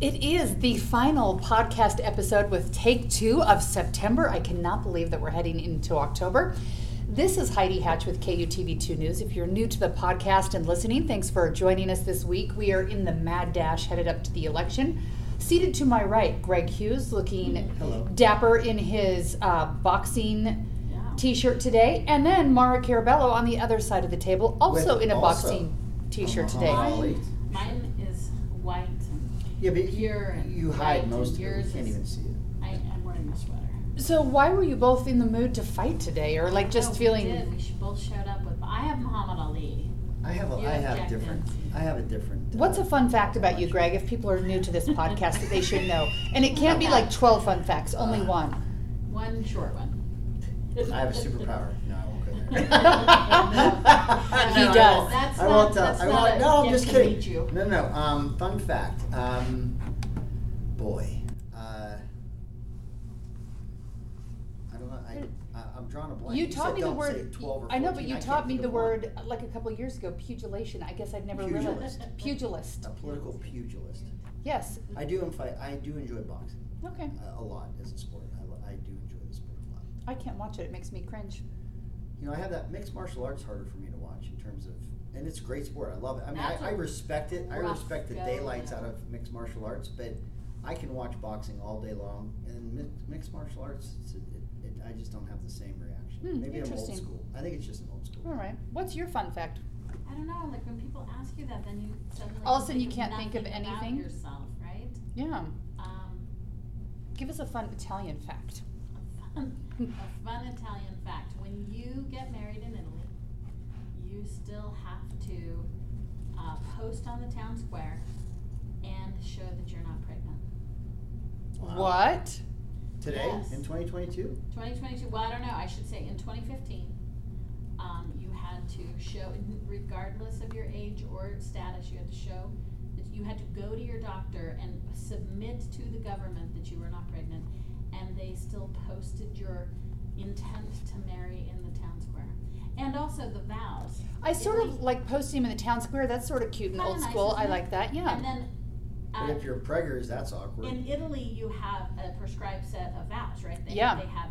It is the final podcast episode with take two of September. I cannot believe that we're heading into October. This is Heidi Hatch with KUTV2 News. If you're new to the podcast and listening, thanks for joining us this week. We are in the mad dash headed up to the election. Seated to my right, Greg Hughes, looking Hello. dapper in his uh, boxing t-shirt today, and then Mara Carabello on the other side of the table, also With in a also- boxing t-shirt Uh-huh. today. Ollie. Mine is white. and Yeah, but Pure you, and you hide and most of it. yours You can't is- even see it. I, I'm wearing a sweater. So why were you both in the mood to fight today, or like just No, feeling? We did. We sh- both showed up with. I have Muhammad Ali. I have a, You I have objected. different. I have a different. uh, What's a fun fact about you, Greg? If people are new to this podcast, that they should know, and it can't be like twelve fun facts, only one. One short one. I have a superpower. He No, I does. won't. That's I won't not- tell. that's I not won't. a No, I'm get just to kidding. meet you. No, no. Um, fun fact. Um, boy. Uh, I don't know. I, I I'm drawing a blank. You taught said me the don't say word. 12 or I know, but 14. you can't taught me think the of one. word uh, like a couple years ago. Pugilation. I guess I'd never realized. Pugilist. Pugilist. A political pugilist. Yes. I do in fight. I do enjoy boxing Okay. a, a lot as a sport. I, lo- I do enjoy the sport a lot. I can't watch it. It makes me cringe. You know, I have that mixed martial arts harder for me to watch in terms of, and it's a great sport. I love it. I mean, I, I, I a respect it. I respect the daylights out of mixed martial arts, but I can watch boxing all day long. And mi- mixed martial arts, it's, it, it, I just don't have the same reaction. Hmm, Maybe I'm old school. I think it's just an old school. All right. What's your fun fact? I don't know. Like when people ask you that, then you suddenly All of a sudden you can't think of nothing about anything? yourself, right? Yeah. Um, Give us a fun Italian fact. A fun, Italian fact: when you get married in Italy, you still have to uh, post on the town square and show that you're not pregnant. Wow. What? Today Yes. in 2022. 2022. Well, I don't know. I should say in 2015, um, you had to show, regardless of your age or status, you had to show that you had to go to your doctor and submit to the government that you were not pregnant, and they still posted your intent to marry in the town square, and also the vows. I sort of Italy- like posting him in the town square. That's sort of cute and Kinda old nice, school. isn't I it? like that. Yeah. And then. But uh, if you're preggers, that's awkward. in Italy, you have a prescribed set of vows, right? They, Yeah. They have,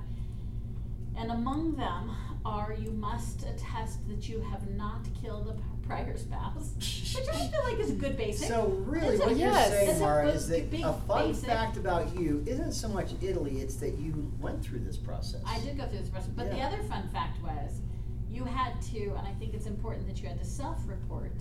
and among them are you must attest that you have not killed a p- prior spouse, which I feel like is a good basic. So really, what you're yes. saying, Mara, is that a fun basic- fact about you isn't so much Italy; it's that you went through this process. I did go through this process, but the other fun fact was you had to, and I think it's important that you had to self-report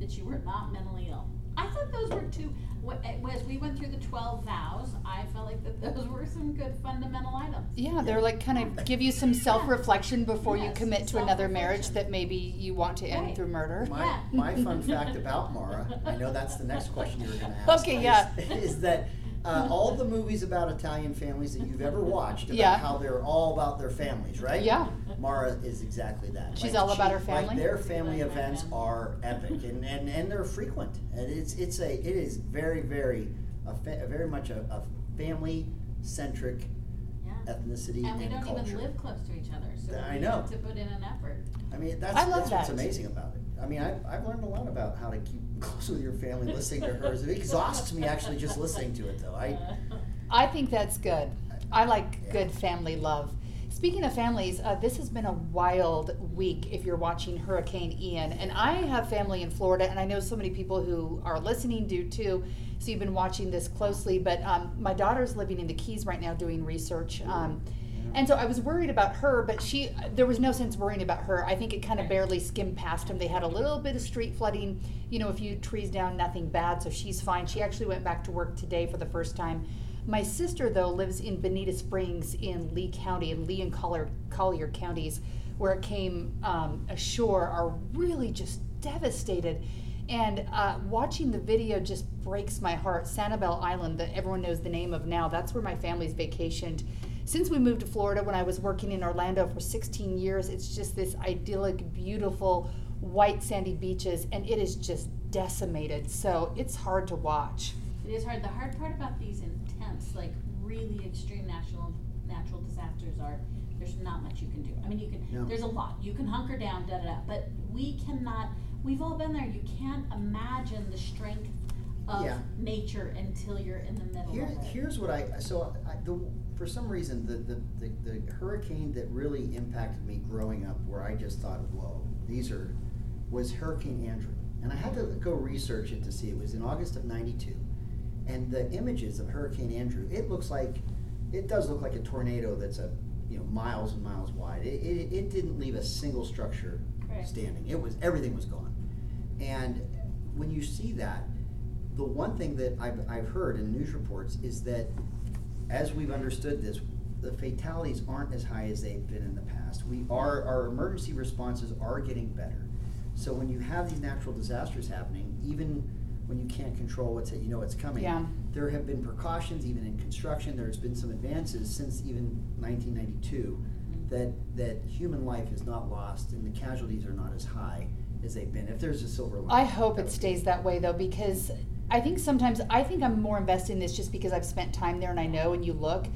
that you were not mentally ill. I thought those were two. wh- eh, As we went through the twelve vows, I felt like that those were some good fundamental items. Yeah, they're like kind of give you some self reflection before you Yes, commit to another marriage self-reflection. that maybe you want to end Right. through murder. My, Yeah. my fun fact about Mara, I know that's the next question you were going to ask. Okay, is- yeah. Is that uh, all the movies about Italian families that you've ever watched about Yeah. how they're all about their families, right? Yeah. Mara is exactly that. She's all about her Like family? their family Like events family. are epic and, and, and they're frequent. And it's it's a it is very very a, fa- very much a, a family centric Yeah. ethnicity And we don't culture. even live close to each other, so I we know. have to put in an effort. I mean, that's, I love that's what's that. amazing about it. I mean, I've, I've learned a lot about how to keep close with your family, listening to hers. It exhausts me actually just listening to it, though. I, I think that's good. I like Yeah. good family love. Speaking of families, uh, this has been a wild week if you're watching Hurricane Ian. And I have family in Florida, and I know so many people who are listening do too. So you've been watching this closely. But um, my daughter's living in the Keys right now doing research. Um, and so I was worried about her, but she there was no sense worrying about her. I think it kind of barely skimmed past him. They had a little bit of street flooding, you know, a few trees down, nothing bad, so she's fine. She actually went back to work today for the first time. My sister though lives in Bonita Springs in Lee County, in Lee and Collier, Collier counties, where it came um, ashore are really just devastated. And uh, watching the video just breaks my heart. Sanibel Island, that everyone knows the name of now, that's where my family's vacationed. Since we moved to Florida, when I was working in Orlando for 16 years, it's just this idyllic, beautiful, white sandy beaches, and it is just decimated. So it's hard to watch. It is hard. The hard part about these intense, like really extreme natural natural disasters are there's not much you can do. I mean, you can. No. There's a lot. You can hunker down, da da da. But we cannot. We've all been there. You can't imagine the strength of Yeah. nature until you're in the middle Here, of it. here's what I, so I, the, for some reason, the, the, the, the hurricane that really impacted me growing up, where I just thought, whoa, these are, was Hurricane Andrew. And I had to go research it to see, it was in August of ninety-two. And the images of Hurricane Andrew, it looks like, it does look like a tornado that's a, you know, miles and miles wide. It, it, it didn't leave a single structure Right. standing. It was, everything was gone. And when you see that, the one thing that I've, I've heard in news reports is that as we've understood this, the fatalities aren't as high as they've been in the past. We are, our emergency responses are getting better. So when you have these natural disasters happening, even when you can't control what's, you know what's coming. Yeah. There have been precautions, even in construction, there's been some advances since even nineteen ninety-two, mm-hmm. that, that human life is not lost and the casualties are not as high as they've been, if there's a silver lining. I hope that it would be- stays that way though, because I think sometimes I think I'm more invested in this just because I've spent time there and I know and you look.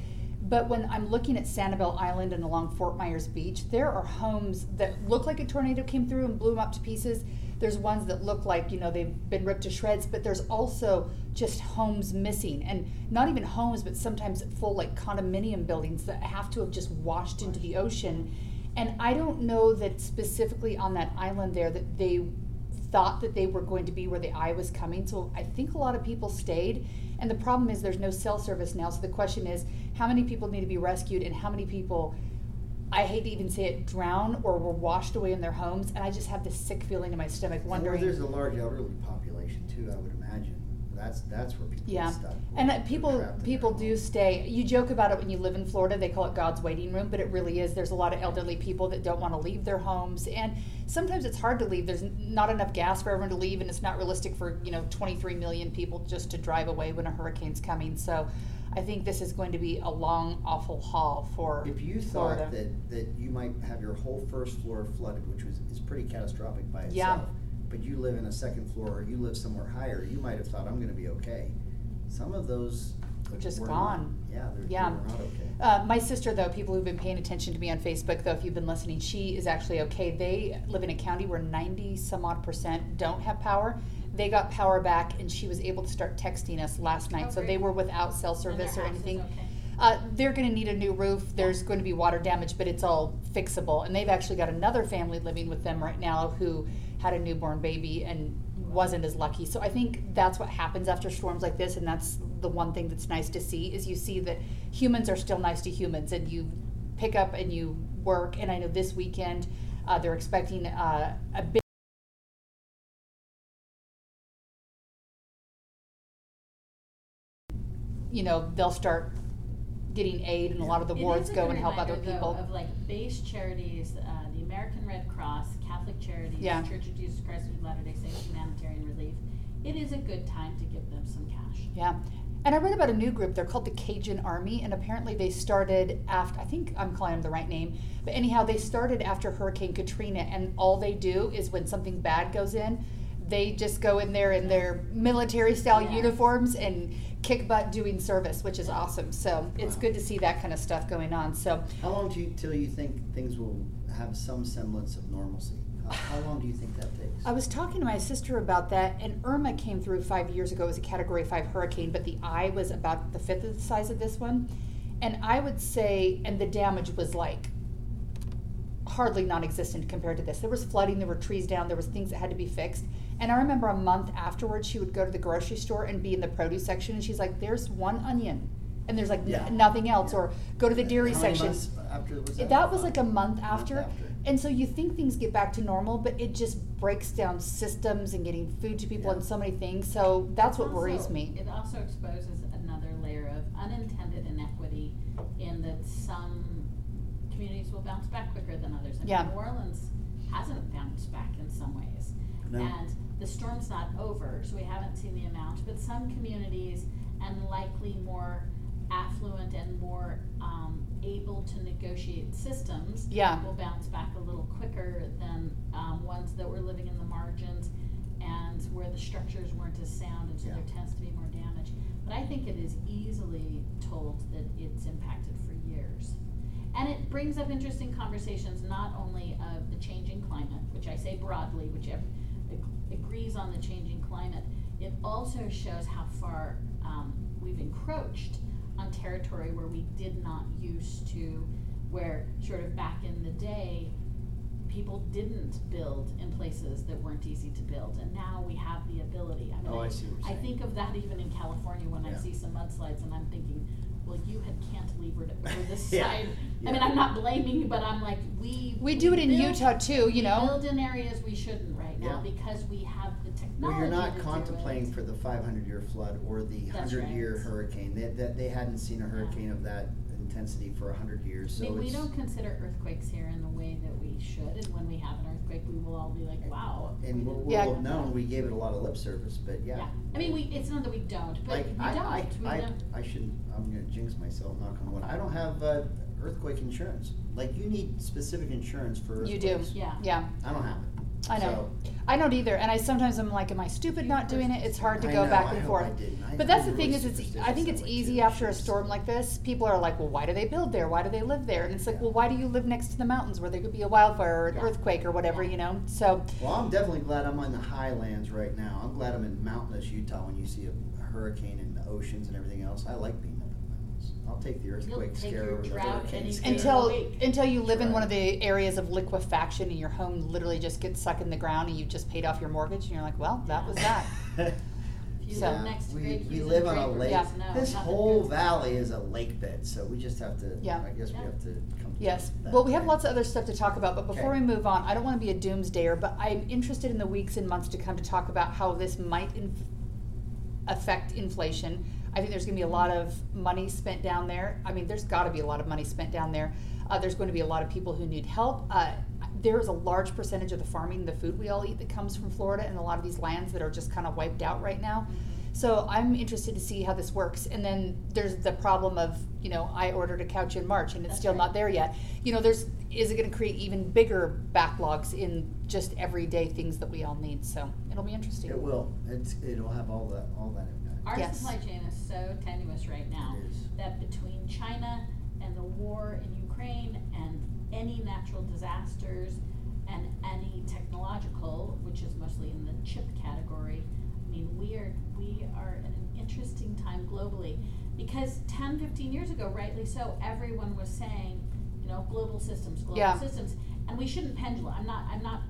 But when I'm looking at Sanibel Island and along Fort Myers Beach, there are homes that look like a tornado came through and blew them up to pieces. There's ones that look like, you know, they've been ripped to shreds, but there's also just homes missing. And not even homes, but sometimes full like condominium buildings that have to have just washed into the ocean. And I don't know that specifically on that island there that they thought that they were going to be where the eye was coming. So I think a lot of people stayed. And the problem is there's no cell service now. So the question is how many people need to be rescued and how many people, I hate to even say it, drown or were washed away in their homes. And I just have this sick feeling in my stomach wondering. there's a large elderly population too, I would imagine. That's, that's where people Yeah, get stuck. and They're people trapped in their people do stay. You joke about it when you live in Florida. They call it God's waiting room, but it really is. There's a lot of elderly people that don't want to leave their homes, and sometimes it's hard to leave. There's not enough gas for everyone to leave, and it's not realistic for you know 23 million people just to drive away when a hurricane's coming. So, I think this is going to be a long, awful haul for If you Florida. thought that, that you might have your whole first floor flooded, which was, is pretty catastrophic by Yeah. Itself. But you live in a second floor or you live somewhere higher, you might have thought, I'm gonna be okay. Some of those. Are just were not. gone. Yeah, they're, they Yeah. not okay. Uh, my sister, though, people who've been paying attention to me on Facebook, though, if you've been listening, she is actually okay. They live in a county where 90 some odd percent don't have power. They got power back, and she was able to start texting us last night. Oh, so they were without cell service or anything. Uh, they're going to need a new roof. There's going to be water damage, but it's all fixable. And they've actually got another family living with them right now who had a newborn baby and wasn't as lucky. So I think that's what happens after storms like this, and that's the one thing that's nice to see is you see that humans are still nice to humans, and you pick up and you work. And I know this weekend uh, they're expecting uh, a big. You know, they'll start getting aid, and a lot of the It wards go and help other though, people. Of like base charities, uh, the American Red Cross, Catholic Charities, Yeah. Church of Jesus Christ of Latter-day Saints, Humanitarian Relief. It is a good time to give them some cash. Yeah. And I read about a new group. They're called the Cajun Army, and apparently they started after, I think I'm calling them the right name, but anyhow, they started after Hurricane Katrina, and all they do is when something bad goes in, they just go in there in their military style Yeah. uniforms and kick butt doing service, which is awesome. So it's Wow. good to see that kind of stuff going on. So How long do you, till you think things will have some semblance of normalcy? How, how long do you think that takes? I was talking to my sister about that, and Irma came through five years ago as a Category 5 hurricane, but the eye was about the fifth of the size of this one. And I would say, and the damage was like hardly non existent compared to this. There was flooding, there were trees down, there was things that had to be fixed. And I remember a month afterwards, she would go to the grocery store and be in the produce section, and she's like, There's one onion, and there's like n- nothing else. Yeah. Or go to the dairy How many section. After was that? That was like a month Month after. after. And so you think things get back to normal, but it just breaks down systems and getting food to people Yeah. and so many things. So that's what It's worries me. It also exposes another layer of unintended inequity in that some communities will bounce back quicker than others. I mean, Yeah. New Orleans hasn't bounced back in some ways. No. And the storm's not over, so we haven't seen the amount, but some communities and likely more affluent and more um, able to negotiate systems Yeah. will bounce back a little quicker than um, ones that were living in the margins and where the structures weren't as sound, and so Yeah. there tends to be more damage. But I think it is easily told that it's impacted for years. And it brings up interesting conversations not only of the changing climate, which I say broadly, which ev- ag- agrees on the changing climate, it also shows how far um, we've encroached on territory where we did not used to, where sort of back in the day, people didn't build in places that weren't easy to build, and now we have the ability. I mean, Oh, I see what you're I saying. think of that even in California when I Yeah. see some mudslides, and I'm thinking, well, you had cantilevered over this Yeah. side. I mean, Yeah. I'm not blaming you, but I'm like, we. We do it in build- Utah too, you we know. build in areas we shouldn't right now Yeah. because we have the technology. Well, you're to not do contemplating it. for the five hundred year flood or the That's hundred year right. hurricane, that, that, they hadn't seen a hurricane of that intensity for a hundred years, I so mean, we it's. don't consider earthquakes here in the way that we should, and when we have an earthquake, we will all be like, wow. And we we'll, didn't Yeah. we'll know have known, we gave it a lot of lip service, but yeah. Yeah, I mean, we, it's not that we don't, but Like, we I, don't, I, we I, don't. I shouldn't, I'm gonna jinx myself, knock on wood, I don't have, uh, earthquake insurance. Like, you need specific insurance for You do, earthquakes. Yeah. yeah. I don't have it. I know. So, I don't either, and I sometimes I'm like, am I stupid not doing it? It's hard to I go know, back and hope forth. I didn't. I- But that's the thing really is, it's I think it's easy after a storm like this. People are like, well, why do they build there? Why do they live there? And it's like, well, why do you live next to the mountains where there could be a wildfire or an earthquake or whatever, you know? So Well, I'm definitely glad I'm on the highlands right now. I'm glad I'm in mountainous Utah when you see a hurricane and the oceans and everything else. I like being up in the mountains. I'll take the earthquake take scare your over the drought hurricane any scare. until Wait. until you live in one of the areas of liquefaction and your home literally just gets sucked in the ground and you've just paid off your mortgage and you're like, well, that was that. If you So- live next to we, Great we Hughes live on a Draper, lake. Yeah. no, This nothing whole good. valley is a lake bed, so we just have to. Yeah. I guess Yeah. we have to come. To Yes. that Well, we have way. lots of other stuff to talk about, but before Okay. we move on, I don't want to be a doomsdayer, but I'm interested in the weeks and months to come to talk about how this might inf- affect inflation. I think there's going to be a lot of money spent down there. I mean, there's got to be a lot of money spent down there. Uh, there's going to be a lot of people who need help. Uh, there is a large percentage of the farming, the food we all eat, that comes from Florida, and a lot of these lands that are just kind of wiped out right now. So I'm interested to see how this works. And then there's the problem of, you know, I ordered a couch in March and it's That's still right. not there yet. You know, there's is it going to create even bigger backlogs in just everyday things that we all need? So it'll be interesting. It will. It's it'll have all that all that impact. Our Yes. supply chain is so tenuous right now It is. that between China and the war in Ukraine and any natural disasters and any technological, which is mostly in the chip category, I mean, we are we are in an interesting time globally because 10, 15 years ago, rightly so, everyone was saying, you know, global systems, global Yeah. systems, and we shouldn't pendulum. I'm not. I'm not.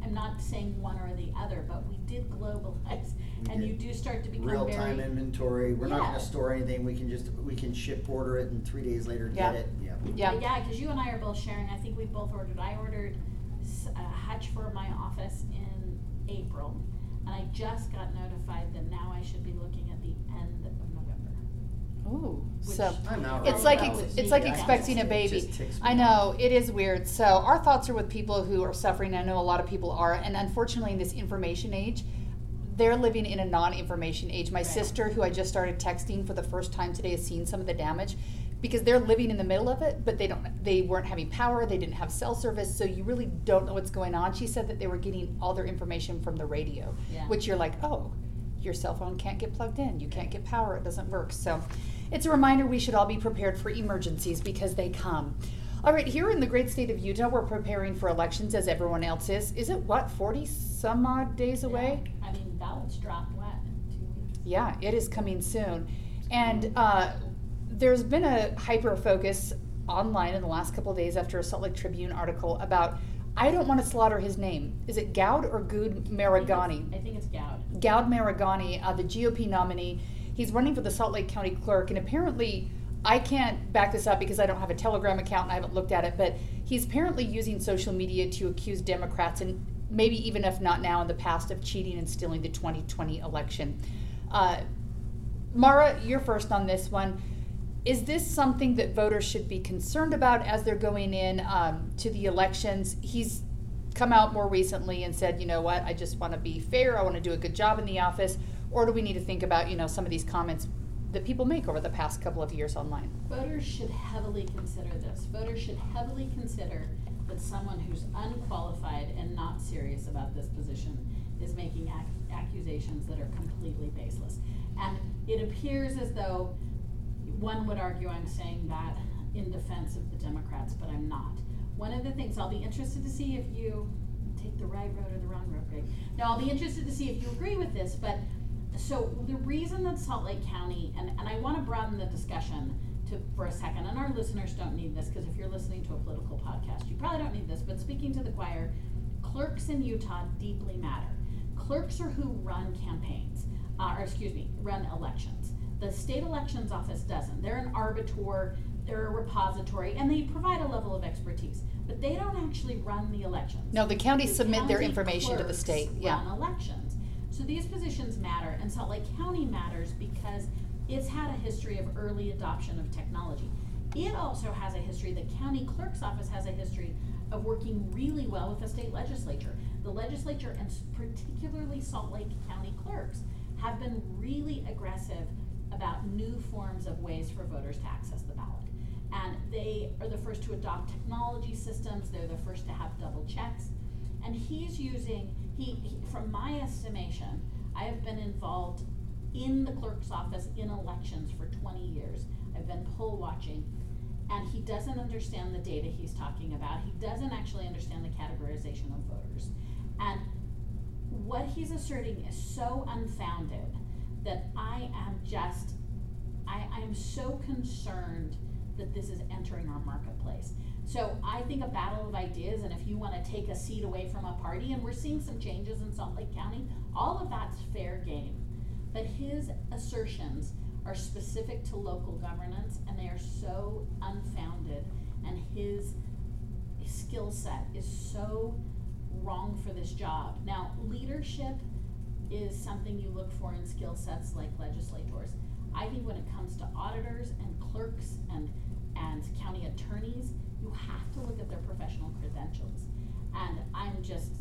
I'm not saying one or the other, but we did globalize, We and you do start to become Real-time inventory. We're not Yeah. gonna store anything. We can just we can ship order it and three days later Yeah. get it. Yeah. Yeah. But yeah, because you and I are both sharing. I think we both ordered. I ordered s- a hutch for my office in April, and I just got notified that now I should be looking at the end of November. Ooh. Which- So I'm out. it's like now. ex- it's like yeah. expecting a It baby. just ticks me I know off. it is weird. So our thoughts are with people who are suffering. I know a lot of people are, and unfortunately, in this information age, they're living in a non-information age. My Right. sister, who I just started texting for the first time today, has seen some of the damage because they're living in the middle of it, but they don't. They weren't having power. They didn't have cell service, so you really don't know what's going on. She said that they were getting all their information from the radio, Yeah. which you're like, oh, your cell phone can't get plugged in. You can't get power. It doesn't work. So it's a reminder we should all be prepared for emergencies because they come. All right, here in the great state of Utah, we're preparing for elections as everyone else is. Is it what, 40 some odd days away? Yeah. I mean, ballots drop what in two weeks. Yeah, it is coming soon. And uh, there's been a hyper focus online in the last couple of days after a Salt Lake Tribune article about I don't want to slaughter his name. Is it Goud or Good Maragani? I think it's Goud. Goud Maragani, uh, the GOP nominee, he's running for the Salt Lake County clerk, and apparently, I can't back this up because I don't have a Telegram account and I haven't looked at it, but he's apparently using social media to accuse Democrats, and maybe even if not now, in the past, of cheating and stealing the 2020 election. Uh, Mara, you're first on this one. is this something that voters should be concerned about as they're going in um, to the elections? He's come out more recently and said, you know what, I just want to be fair. I want to do a good job in the office. Or do we need to think about, you know, some of these comments that people make over the past couple of years online? Voters should heavily consider this. Voters should heavily consider that someone who's unqualified and not serious about this position is making ac- accusations that are completely baseless. And it appears as though one would argue I'm saying that in defense of the Democrats, but I'm not. One of the things I'll be interested to see if you take the right road or the wrong road, Greg. Now, I'll be interested to see if you agree with this, but so the reason that Salt Lake County, and, and I want to broaden the discussion to, for a second, and our listeners don't need this because if you're listening to a political podcast, you probably don't need this, but speaking to the choir, clerks in Utah deeply matter. Clerks are who run campaigns, uh, or excuse me, run elections. The state elections office doesn't. They're an arbiter, they're a repository, and they provide a level of expertise, but they don't actually run the elections. No, the counties The submit their information to the state. Yeah. Run elections. So these positions matter, and Salt Lake County matters because it's had a history of early adoption of technology. It also has a history, the county clerk's office has a history of working really well with the state legislature. The legislature and particularly Salt Lake County clerks have been really aggressive about new forms of ways for voters to access the ballot. And they are the first to adopt technology systems, they're the first to have double checks. And he's using, he, he, from my estimation, I have been involved in the clerk's office in elections for twenty years. I've been poll watching, and he doesn't understand the data he's talking about. He doesn't actually understand the categorization of voters. And what he's asserting is so unfounded that I am just, I, I am so concerned that this is entering our marketplace. So I think a battle of ideas, and if you wanna take a seat away from a party, and we're seeing some changes in Salt Lake County, all of that's fair game. But his assertions are specific to local governance, and they are so unfounded, and his skill set is so wrong for this job. Now, leadership is something you look for in skill sets like legislators. I think when it comes to auditors and clerks and, and county attorneys, you have to look at their professional credentials. And I'm just,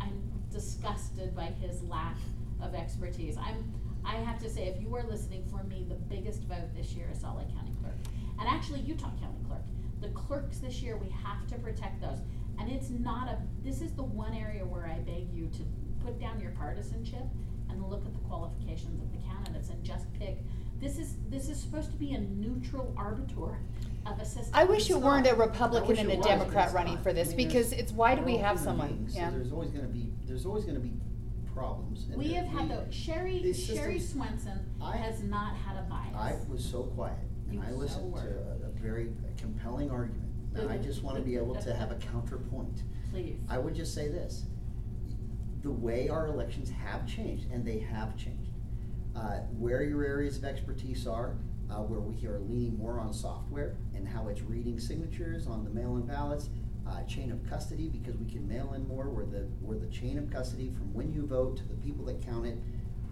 I'm disgusted by his lack of expertise. I'm, I have to say, if you are listening, for me, the biggest vote this year is Salt Lake County Clerk. And actually Utah County Clerk. The clerks this year, we have to protect those. And it's not a, this is the one area where I beg you to put down your partisanship and look at the qualifications of the candidates and just pick. This is, this is supposed to be a neutral arbiter of a system. I wish it weren't not. a Republican wish and it a was, but Democrat it's running not. for I this mean, because there's- it's why do we're all have human someone? beings, so Yeah. There's always gonna be, there's always gonna be problems. and We that have had the, Sherrie, these Sherrie systems- Swensen I- has not had a bias. I was so quiet, You and I so listened to were. a, a very compelling argument. I just wanna be able to have a counterpoint. Please. I would just say this, the way our elections have changed, and they have changed, uh, where your areas of expertise are, uh, where we are leaning more on software and how it's reading signatures on the mail-in ballots, uh, chain of custody, because we can mail in more, where the, where the chain of custody from when you vote to the people that count it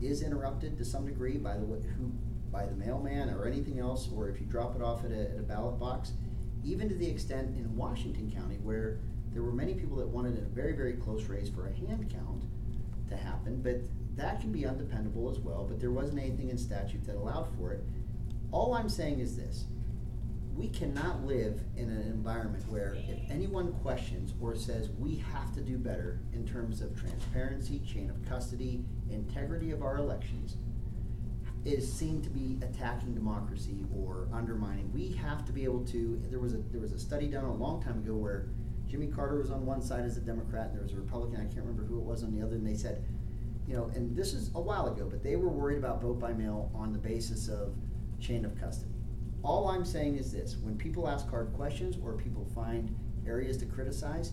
is interrupted to some degree by the, who, by the mailman or anything else, or if you drop it off at a, at a ballot box, even to the extent in Washington County where there were many people that wanted a very, very close race for a hand count to happen, but that can be undependable as well, but there wasn't anything in statute that allowed for it. All I'm saying is this, we cannot live in an environment where if anyone questions or says we have to do better in terms of transparency, chain of custody, integrity of our elections, is seen to be attacking democracy or undermining. We have to be able to, there was a, there was a study done a long time ago where Jimmy Carter was on one side as a Democrat and there was a Republican, I can't remember who it was on the other, and they said, you know, and this is a while ago, but they were worried about vote by mail on the basis of chain of custody. All I'm saying is this, when people ask hard questions or people find areas to criticize,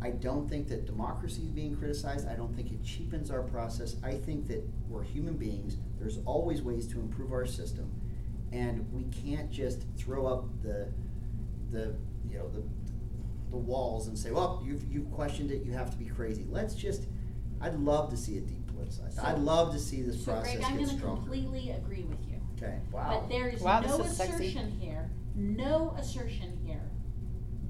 I, don't think that democracy is being criticized. I don't think it cheapens our process. I think that we're human beings. There's always ways to improve our system. And we can't just throw up the, the, you know, the, the walls and say, well, you've, you've questioned it, you have to be crazy. Let's just, I'd love to see it depoliticized. So- I'd love to see this So process Greg, I'm get gonna completely agree with you. Okay, wow. But there is Wow, no this is sexy. assertion here, no assertion here,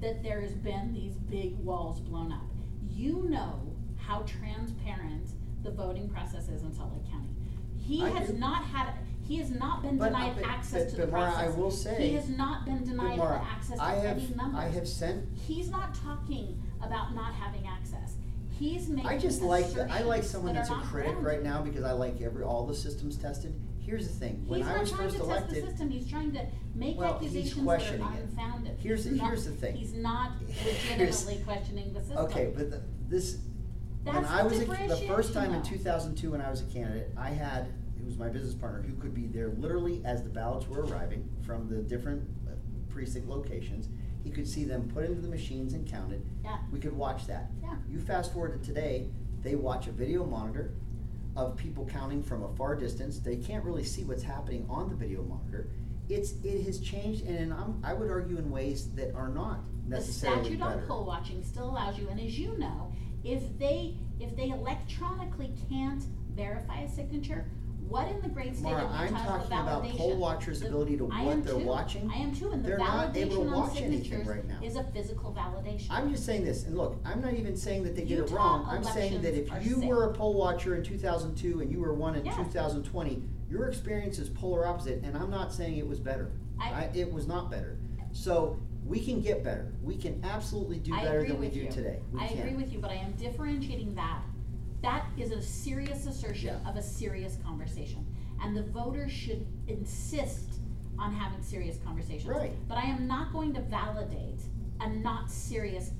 that there has been these big walls blown up. You know how transparent the voting process is in Salt Lake County. He I has do. not had, he has not been But, denied but- access but- to the but Mara, process. I will say- He has not been denied Mara, access to I any numbers. I have sent, He's not talking about not having access. He's making I just like, the- I like assertions someone that that's are a not critic grounded. right now because I like every, all the systems tested. Here's the thing, when He's I not was trying first to test the elected, system, he's trying to make Well, he's accusations that are questioning it. unfounded. Here's He's the- not- here's the thing. He's not Here's- legitimately questioning the system. okay, but the, this, when That's I was, a- the first time in though. two thousand two when I was a candidate, I had, it was my business partner who could be there literally as the ballots were arriving from the different uh, precinct locations. He could see them put into the machines and counted. Yeah. We could watch that. Yeah. You fast forward to today, they watch a video monitor of people counting from a far distance. They can't really see what's happening on the video monitor. It's, it has changed and I'm, I would argue in ways that are not necessarily The statute better. on poll watching still allows you, and as you know, if they, if they electronically can't verify a signature, what in the great state of Mara, Utah I'm is the talking about poll watchers' The- ability to I what they're too. watching. I am too, and the They're not able to validation on watch anything signatures right now. is a physical validation. I'm just saying this, and look, I'm not even saying that they did it Utah wrong. I'm saying that if elections you were a poll watcher in two thousand two and you were one in Yeah. two thousand twenty, your experience is polar opposite, and I'm not saying it was better. I- I, it was not better. So, we can get better. We can absolutely do I better agree than we with do you. today. We I can. agree with you, but I am differentiating that. That is a serious assertion Yeah. of a serious conversation. And the voters should insist on having serious conversations. Right. But I am not going to validate a not serious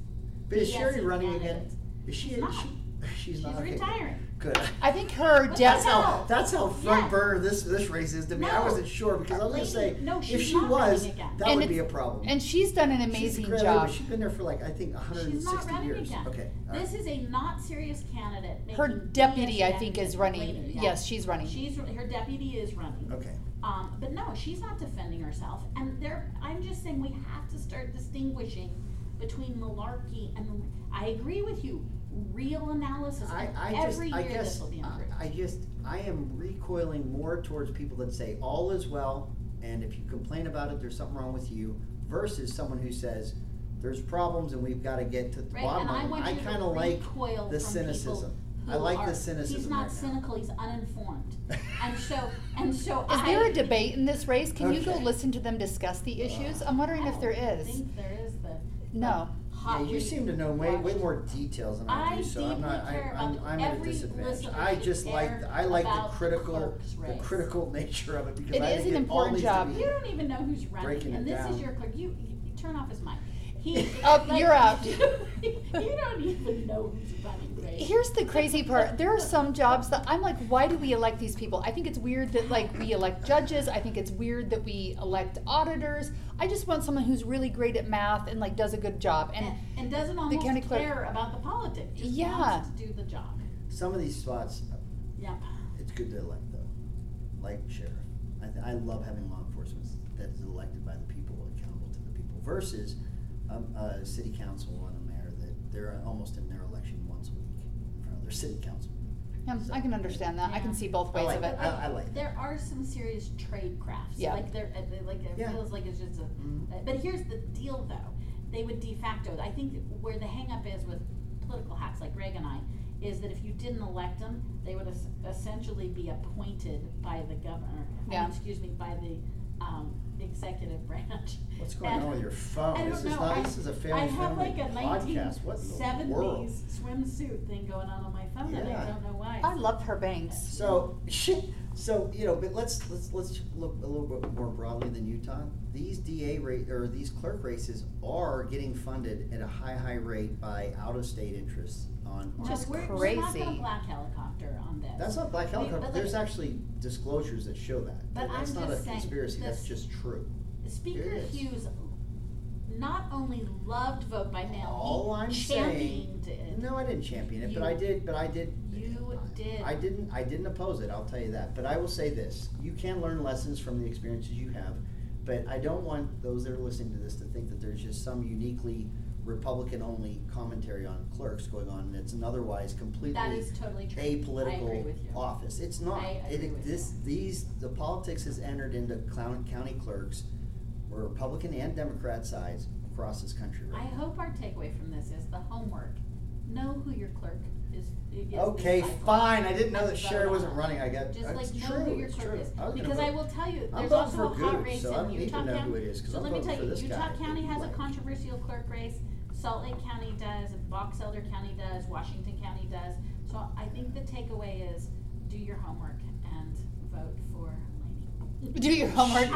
But is BS Sherrie running candidate. again? Is she, She's is not. she, she's not, She's okay. retiring. Good. I think her What death. the hell? how that's how front Yeah. burner this this race is to me. I No. wasn't sure because I was gonna say Lady, no, if she's she not was, running again. that And would be a it's- problem. And she's done an She's amazing incredible, job. but She's been there for like I think 160 She's not running years. again. Okay. all This is a not serious candidate. Her making deputy, BS I think, is running. later, yeah. Yes, she's running. She's, her deputy is running. Okay. Um, but no, she's not defending herself. And there, I'm just saying we have to start distinguishing between malarkey and, I agree with you, real analysis. I, and I every just I year guess this will be I, improved. I just I am recoiling more towards people that say all is well and if you complain about it there's something wrong with you versus someone who says there's problems and we've got to get to the Right, bottom and I line. want I you to kind of like recoil the from cynicism. I who like are- the cynicism He's not right now. cynical, he's uninformed. And so, and so Is I. there a debate in this race? Can you go Okay. listen to them discuss the issues? I'm wondering I if there don't is. think there is the. No. Yeah, hotly you seem to know way, way watched- more details than I, I do, so I'm not, I, care I'm, about I'm at a every disadvantage. listener I just like, care I like the about the critical, clerk's the race. critical nature of it because It I is think an it all important needs job. be. You don't even know who's running, Breaking it and this down. is your clerk. You, you, you turn off his mic. He. Oh, like, you're out. you don't even know who's running, right? Here's the crazy part. There are some jobs that I'm like, why do we elect these people? I think it's weird that like we elect judges. I think it's weird that we elect auditors. I just want someone who's really great at math and like does a good job. And and, and doesn't the county almost clerk- care about the politics. Just Yeah. wants to do the job. Some of these spots, Yep. it's good to elect though, like sheriff. I, th- I love having law enforcement that is elected by the people, accountable to the people, versus um, a city council and a mayor that they're almost in their election once a week in front of their city council. yeah, I can understand that. I can Yeah. see both I ways like of it. that. I- I like that. There are some serious trade crafts. Yeah. Like there, uh, they- like it Yeah. feels like it's just a. Mhm. uh, But here's the deal, though. They would de facto. I think where the hangup is with political hacks like Greg and I is that if you didn't elect them, they would es- essentially be appointed by the governor. I mean, Yeah. excuse me, by the um, executive branch. What's going And on with your phone? I don't This is know. not- I- this is a I family have friendly like a podcast. What in the world? 1970s swimsuit thing going on on my phone, and Yeah. I don't know why. I love her bangs. So, so you know, but let's let's let's look a little bit more broadly than Utah. These DA rate or these clerk races are getting funded at a high high rate by out of state interests on. on Just we're, We're not crazy. gonna black helicopter on this. That's not black I mean, helicopter. but There's like- actually disclosures that show that. But that's I'm not just a saying, conspiracy. That's this- just true. Speaker It is. Hughes not only loved vote by mail, All he I'm saying. championed it. No, I didn't champion it, but You- I did. But I did. Did. I didn't. I didn't oppose it. I'll tell you that. But I will say this: you can learn lessons from the experiences you have. But I don't want those that are listening to this to think that there's just some uniquely Republican-only commentary on clerks going on, and it's an otherwise completely That is totally true. I agree apolitical with you. office. It's not. I It- agree with this, you. these, the politics has entered into clown, county clerks, where Republican and Democrat sides across this country I now. hope our takeaway from this is the homework. Know who your clerk is. is this Okay, cycle, fine, I didn't know that Sherrie wasn't running, I got, Just uh, it's like know true, who your it's clerk true. is. I was gonna Because I vote- will tell you, I'm there's voting also for a hot race so I in don't need Utah to know County. who it is, 'cause So I'm let me voting tell for you, this Utah guy. County has a controversial clerk race. Salt Lake County does, Box Elder County does, Washington County does. So I think the takeaway is do your homework and vote for. Do your homework.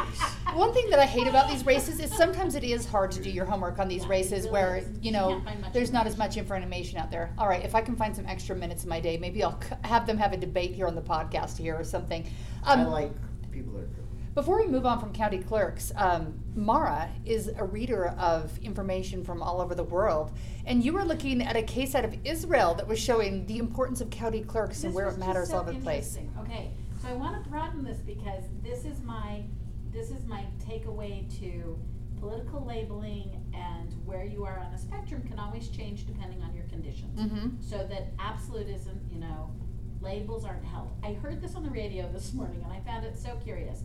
One thing that I hate about these races is sometimes it is hard to do your homework on these Yeah, races really where, is. you You know, can't find much there's not as much information out there. All right, if I can find some extra minutes in my day, maybe I'll c- have them have a debate here on the podcast here or something. I Um, like people that are critical. Before we move on from county clerks, um, Mara is a reader of information from all over the world, and you were looking at a case out of Israel that was showing the importance of county clerks and where it matters so all over the place. Okay, so I want to broaden this because this is my this is my takeaway to political labeling and where you are on a spectrum can always change depending on your conditions. Mm-hmm. So that absolutism, you know, labels aren't held. I heard this on the radio this morning and I found it so curious.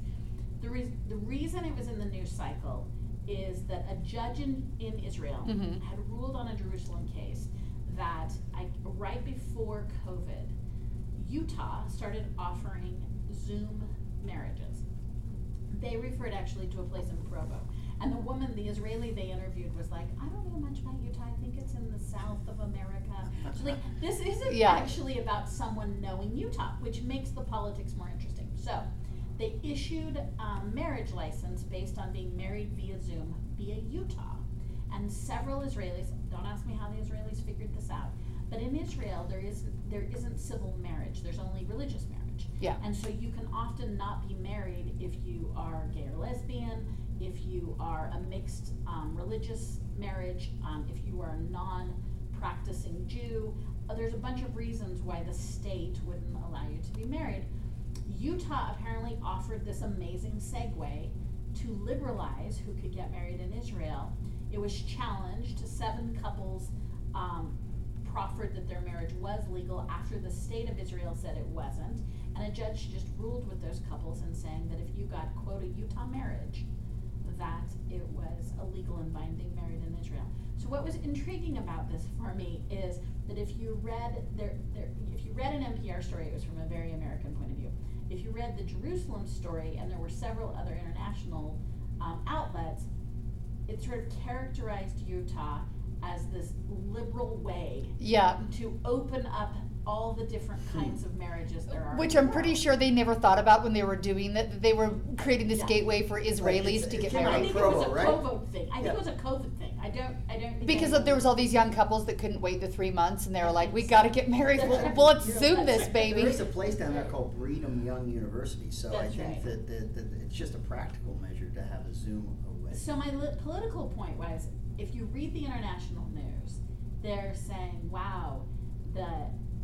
The, re- the reason it was in the news cycle is that a judge in, in Israel Mhm. had ruled on a Jerusalem case that I, right before COVID, Utah started offering Zoom marriages. They referred actually to a place in Provo. And the woman, the Israeli they interviewed, was like, I don't know much about Utah. I think it's in the south of America. So, like, this isn't Yeah. actually about someone knowing Utah, which makes the politics more interesting. So, they issued a marriage license based on being married via Zoom via Utah. And several Israelis, don't ask me how the Israelis figured this out, but in Israel there is there isn't civil marriage. There's only religious marriage. Yeah. And so you can often not be married if you are gay or lesbian, if you are a mixed um, religious marriage, um, if you are a non-practicing Jew. Uh, There's a bunch of reasons why the state wouldn't allow you to be married. Utah apparently offered this amazing segue to liberalize who could get married in Israel. It was challenged. to Seven couples um, proffered that their marriage was legal after the state of Israel said it wasn't. And a judge just ruled with those couples and saying that if you got, quote, a Utah marriage, that it was a legal and binding married in Israel. So what was intriguing about this for me is that if you read there, there if you read an NPR story, it was from a very American point of view. If you read the Jerusalem story, and there were several other international um, outlets, it sort of characterized Utah as this liberal way Yeah. to open up all the different hmm. kinds of marriages there are. Which I'm pretty sure they never thought about when they were doing that. that They were creating this Yeah. gateway for Israelis it's- to get came I out married. think it was a Provo, right? COVID thing. I think Yeah. it was a COVID thing. I don't. I don't. Think Because anyone- there was all these young couples that couldn't wait the three months, and they were like, "We got to get married. That's Well, right. well, let's Yeah, zoom this, baby." There is a place down there called Brigham Young University, so I think right. that, that, that it's just a practical measure to have a Zoom away. So my li- political point was, if you read the international news, they're saying, "Wow, the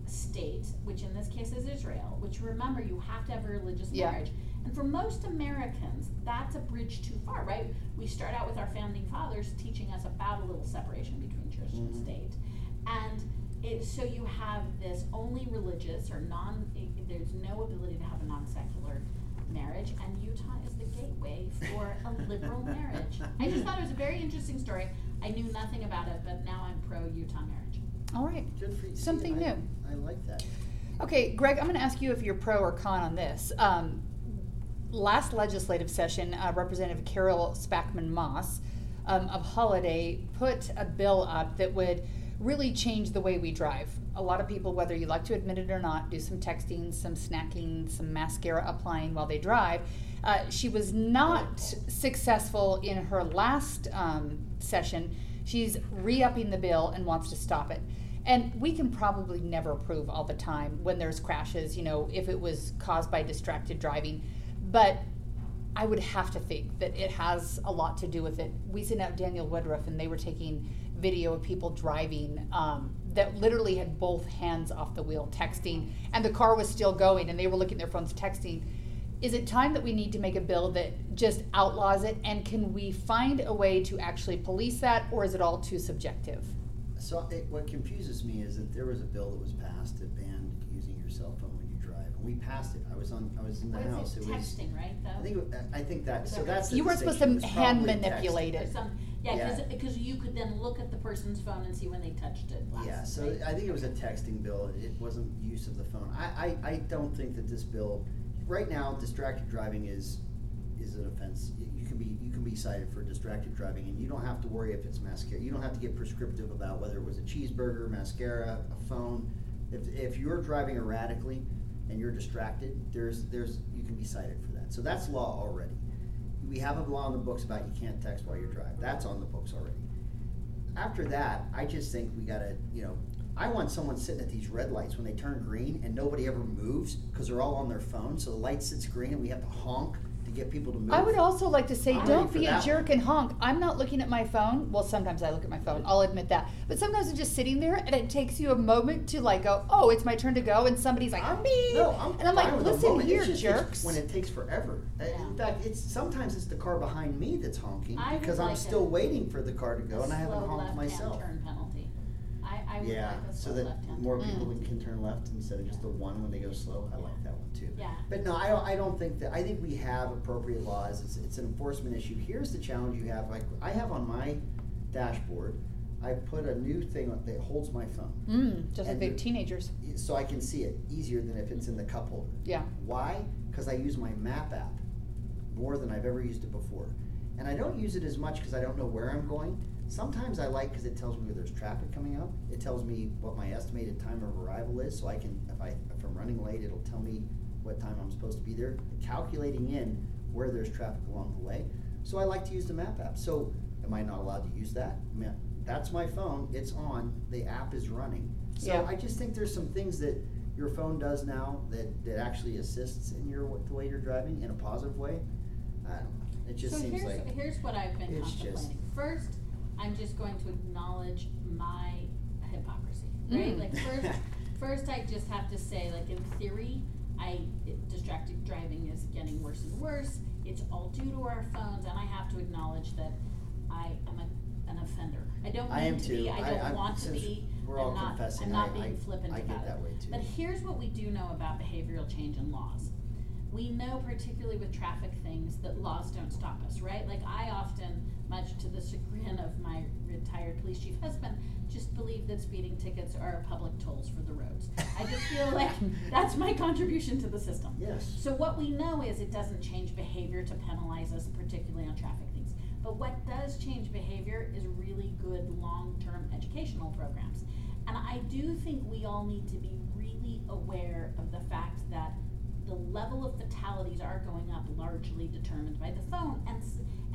state, which in this case is Israel, which remember you have to have a religious Yeah. marriage." And for most Americans, that's a bridge too far, right? We start out with our founding fathers teaching us about a little separation between church and Mhm. state, and it, so you have this only religious or non. There's no ability to have a non-secular marriage, and Utah is the gateway for a liberal marriage. I just thought it was a very interesting story. I knew nothing about it, but now I'm pro Utah marriage. All right. Good for you. See, Something I- new. I like that. Okay, Greg, I'm going to ask you if you're pro or con on this. Um, last legislative session, uh, Representative Carol Spackman Moss um, of Holladay put a bill up that would really change the way we drive. A lot of people, whether you like to admit it or not, do some texting, some snacking, some mascara applying while they drive. Uh, she was not successful in her last um, session. She's re upping the bill and wants to stop it. And we can probably never prove all the time when there's crashes, you know, if it was caused by distracted driving. But I would have to think that it has a lot to do with it. We sent out Daniel Woodruff, and they were taking video of people driving um, that literally had both hands off the wheel, texting, and the car was still going, and they were looking at their phones texting. is it time that we need to make a bill that just outlaws it? And can we find a way to actually police that, or is it all too subjective? So it, what confuses me is that there was a bill that was passed that banned using your cell phone when you drive, and we passed it. I was on, I was in the What house. is it, It was- texting, right, though? I think, it- I think that, so Is that that's the You weren't supposed distinction. to It's hand probably text. manipulate Or it. some, yeah, Yeah. because, you could then look at the person's phone and see when they touched it last. Yeah, so right? I think it was a texting bill, it wasn't use of the phone. I, I, I don't think that this bill, right now, distracted driving is, is an offense. You you can be, you can be cited for distracted driving, and you don't have to worry if it's mascara, you don't have to get prescriptive about whether it was a cheeseburger, mascara, a phone. If, if you're driving erratically and you're distracted, there's, there's, you can be cited for that. So that's law already. We have a law on the books about you can't text while you're driving, that's on the books already after that, I just think we gotta, you know, I want someone sitting at these red lights when they turn green and nobody ever moves because they're all on their phone. So the light sits green and we have to honk to get people to move. I would also like to say, I'm don't be a jerk one. and honk. I'm not looking at my phone. Well, sometimes I look at my phone. I'll admit that. But sometimes I'm just sitting there, and it takes you a moment to like go, "Oh, it's my turn to go," and somebody's like, I'm, "Beep," no, I'm and I'm like, "Listen moment. It here, just takes- jerks." When it takes forever. Uh, Yeah. In fact, it's sometimes it's the car behind me that's honking I would because I'm like still waiting for the car to go and I haven't slow honked myself. turn penalty. I, I would like Yeah, a so slow that left-hand more turn. people Mm. can turn left instead of just the one when they go slow. I like that one too. Yeah. But no, I don't, I don't think that, I think we have appropriate laws, it's, it's an enforcement issue. Here's the challenge you have, like, I have on my dashboard, I put a new thing on- that holds my phone. Mm, just like And the the- teenagers. So I can see it easier than if it's in the cup holder. Yeah. Why? Cause I use my map app more than I've ever used it before. And I don't use it as much because I don't know where I'm going. Sometimes I like because it tells me where there's traffic coming up. It tells me what my estimated time of arrival is, so I can, if I, if I'm running late, it'll tell me what time I'm supposed to be there, calculating in where there's traffic along the way. So I like to use the map app. So am I not allowed to use that? I mean, that's my phone, it's on, the app is running. So Yeah. I just think there's some things that your phone does now that, that actually assists in your, the way you're driving in a positive way. I don't know, it just so seems here's, like, here's what I've been it's just- contemplating. First, I'm just going to acknowledge my hypocrisy, right? Mm. Like first, first I just have to say, like in theory, I it, distracted driving is getting worse and worse. It's all due to our phones, and I have to acknowledge that I am a, an offender. I don't I mean am to too. be. I I- don't I'm- want to since be. we're I'm all not, confessing, I'm not I- being I- flippant I get about that it. way too. But here's what we do know about behavioral change in laws. We know, particularly with traffic things, that laws don't stop us, right? Like I often, much to the chagrin of my retired police chief husband, just believe that speeding tickets are public tolls for the roads. I just feel like that's my contribution to the system. yes. So what we know is it doesn't change behavior to penalize us, particularly on traffic things. But what does change behavior is really good long-term educational programs. And I do think we all need to be really aware of the fact that the level of fatalities are going up largely determined by the phone and,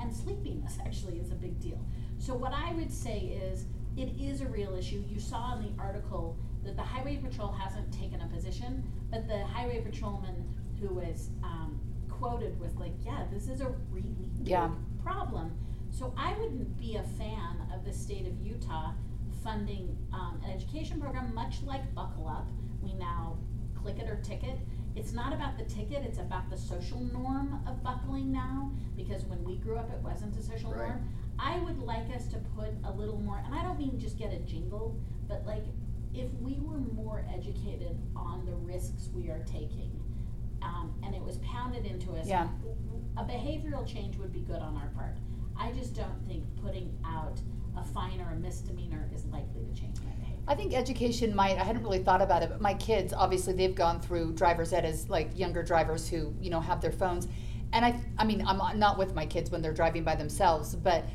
and sleepiness actually is a big deal. So what I would say is, it is a real issue. You saw in the article that the highway patrol hasn't taken a position, but the highway patrolman who was, um, quoted was like, yeah, this is a really big Yeah. problem. So I wouldn't be a fan of the state of Utah funding, um, an education program, much like Buckle Up. We now click it or ticket. It's not about the ticket, it's about the social norm of buckling now, because when we grew up, it wasn't a social Right. norm. I would like us to put a little more, and I don't mean just get a jingle, but like, if we were more educated on the risks we are taking, um, and it was pounded into us. Yeah. A behavioral change would be good on our part. I just don't think putting out a fine or a misdemeanor is likely to change my behavior. I think education might. I hadn't really thought about it, but my kids obviously they've gone through driver's ed as like younger drivers who you know have their phones, and I I mean I'm not with my kids when they're driving by themselves, but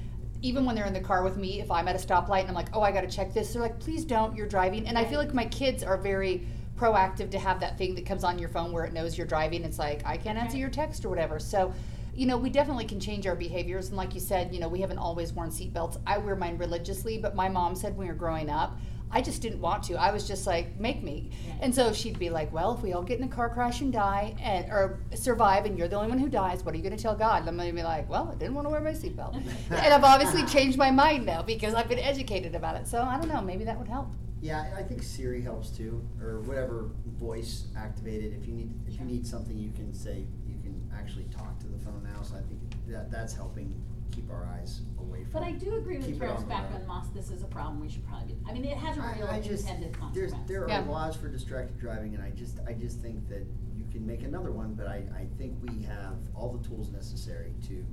even when they're in the car with me, if I'm at a stoplight and I'm like, oh, I got to check this, they're like, please don't, you're driving, and I feel like my kids are very proactive to have that thing that comes on your phone where it knows you're driving. It's like I can't answer your text or whatever, so. You know, we definitely can change our behaviors, and like you said, you know, we haven't always worn seatbelts. I wear mine religiously, but my mom said when we were growing up, I just didn't want to. I was just like, make me. Right. And so she'd be like, well, if we all get in a car crash and die and or survive and you're the only one who dies, what are you going to tell God? And I'm going to be like, well, I didn't want to wear my seatbelt. and I've obviously changed my mind now because I've been educated about it. So I don't know, maybe that would help. Yeah, I I think Siri helps too, or whatever voice activated. If you need, if you need something, you can say, you can actually talk to the phone now. So I think that that's helping keep our eyes away from. But I do agree with keep it Carol's on the road. background, Moss, this is a problem, we should probably, be I mean, it has a I, real I just intended there's consequence. there are Yeah. laws for distracted driving, and I just I just think that you can make another one, but I I think we have all the tools necessary to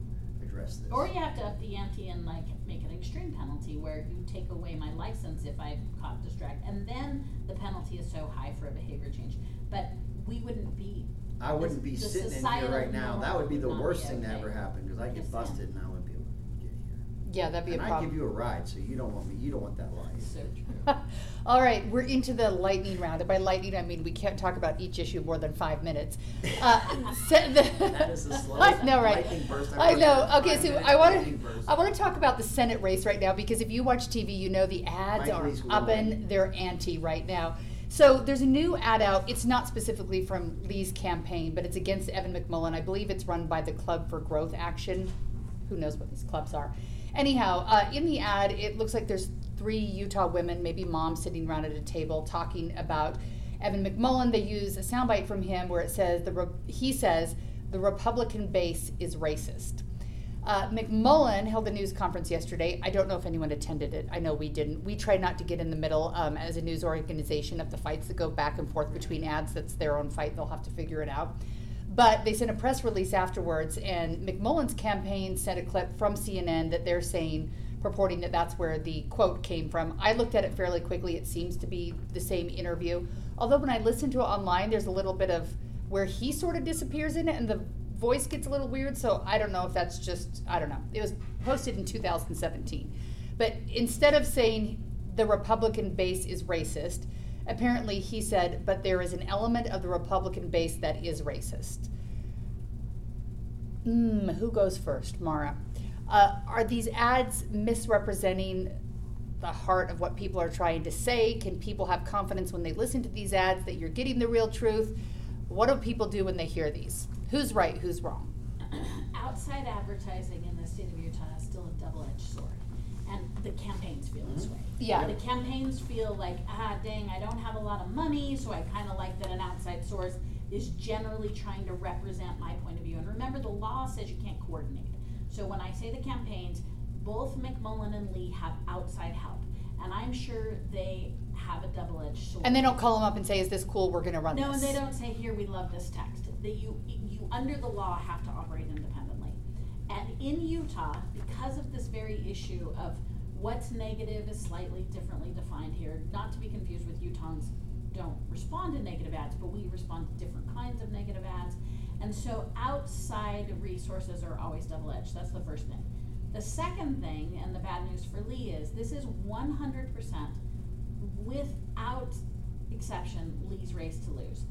address this. Or you have to up the ante and like make an extreme penalty where you take away my license if I've caught distracted, and then the penalty is so high for a behavior change. But we wouldn't be. I wouldn't be the sitting in here societal right now. That would be the worst be thing that okay. ever happened because I get saying. busted and I wouldn't be able to get here. Yeah, that'd be a and I'd problem. give you a ride, so you don't want me. You don't want that ride. So true. All right, we're into the lightning round. And by lightning, I mean we can't talk about each issue more than five minutes. Uh, se- the- That is the I know, right? lightning burst I've I ever know. heard. Okay, Five so I want lightning to. I want to talk about the Senate race right now because if you watch TV, you know the ads Mike are Lee's up winning. in their ante right now. So there's a new ad out. It's not specifically from Lee's campaign, but it's against Evan McMullin. I believe it's run by the Club for Growth Action. Who knows what these clubs are? Anyhow, uh, in the ad, it looks like there's three Utah women, maybe moms, sitting around at a table talking about Evan McMullin. They use a soundbite from him where it says the he says the Republican base is racist. Uh, McMullin held a news conference yesterday. I don't know if anyone attended it. I know we didn't. We try not to get in the middle um, as a news organization of the fights that go back and forth between ads. That's their own fight. They'll have to figure it out. But they sent a press release afterwards, and McMullin's campaign sent a clip from CNN that they're saying, purporting that that's where the quote came from. I looked at it fairly quickly. It seems to be the same interview. Although when I listened to it online, there's a little bit of where he sort of disappears in it, and the voice gets a little weird. So I don't know if that's just, I don't know. It was posted in 2017. But instead of saying the Republican base is racist, apparently he said, but there is an element of the Republican base that is racist. Hmm, who goes first? Mara. Uh, are these ads misrepresenting the heart of what people are trying to say? Can people have confidence when they listen to these ads that you're getting the real truth? What do people do when they hear these? Who's right? Who's wrong? outside advertising in the state of Utah is still a double-edged sword, and the campaigns feel this way. Yeah. The campaigns feel like, ah, dang, I don't have a lot of money, so I kind of like that an outside source is generally trying to represent my point of view. And remember, the law says you can't coordinate. So when I say the campaigns, both McMullin and Lee have outside help, and I'm sure they have a double-edged sword. And they don't call them up and say, "Is this cool? We're going to run No, this." and they don't say, here, we love this text. That you, you, under the law, have to operate independently. And in Utah, because of this very issue of what's negative is slightly differently defined here, not to be confused with Utahns don't respond to negative ads, but we respond to different kinds of negative ads. And so outside resources are always double-edged. That's the first thing. The second thing, and the bad news for Lee is, this is one hundred percent without exception, Lee's race to lose.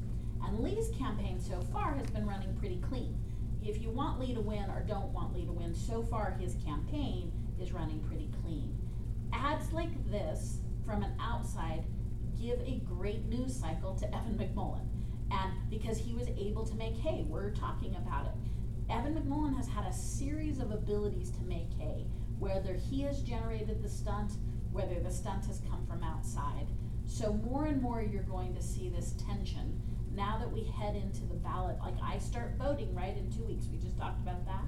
And Lee's campaign so far has been running pretty clean. If you want Lee to win or don't want Lee to win, so far his campaign is running pretty clean. Ads like this from an outside give a great news cycle to Evan McMullin. And because he was able to make hay, we're talking about it. Evan McMullin has had a series of abilities to make hay, whether he has generated the stunt, whether the stunt has come from outside. So more and more you're going to see this tension now that we head into the ballot. Like I start voting right in two weeks. We just talked about that.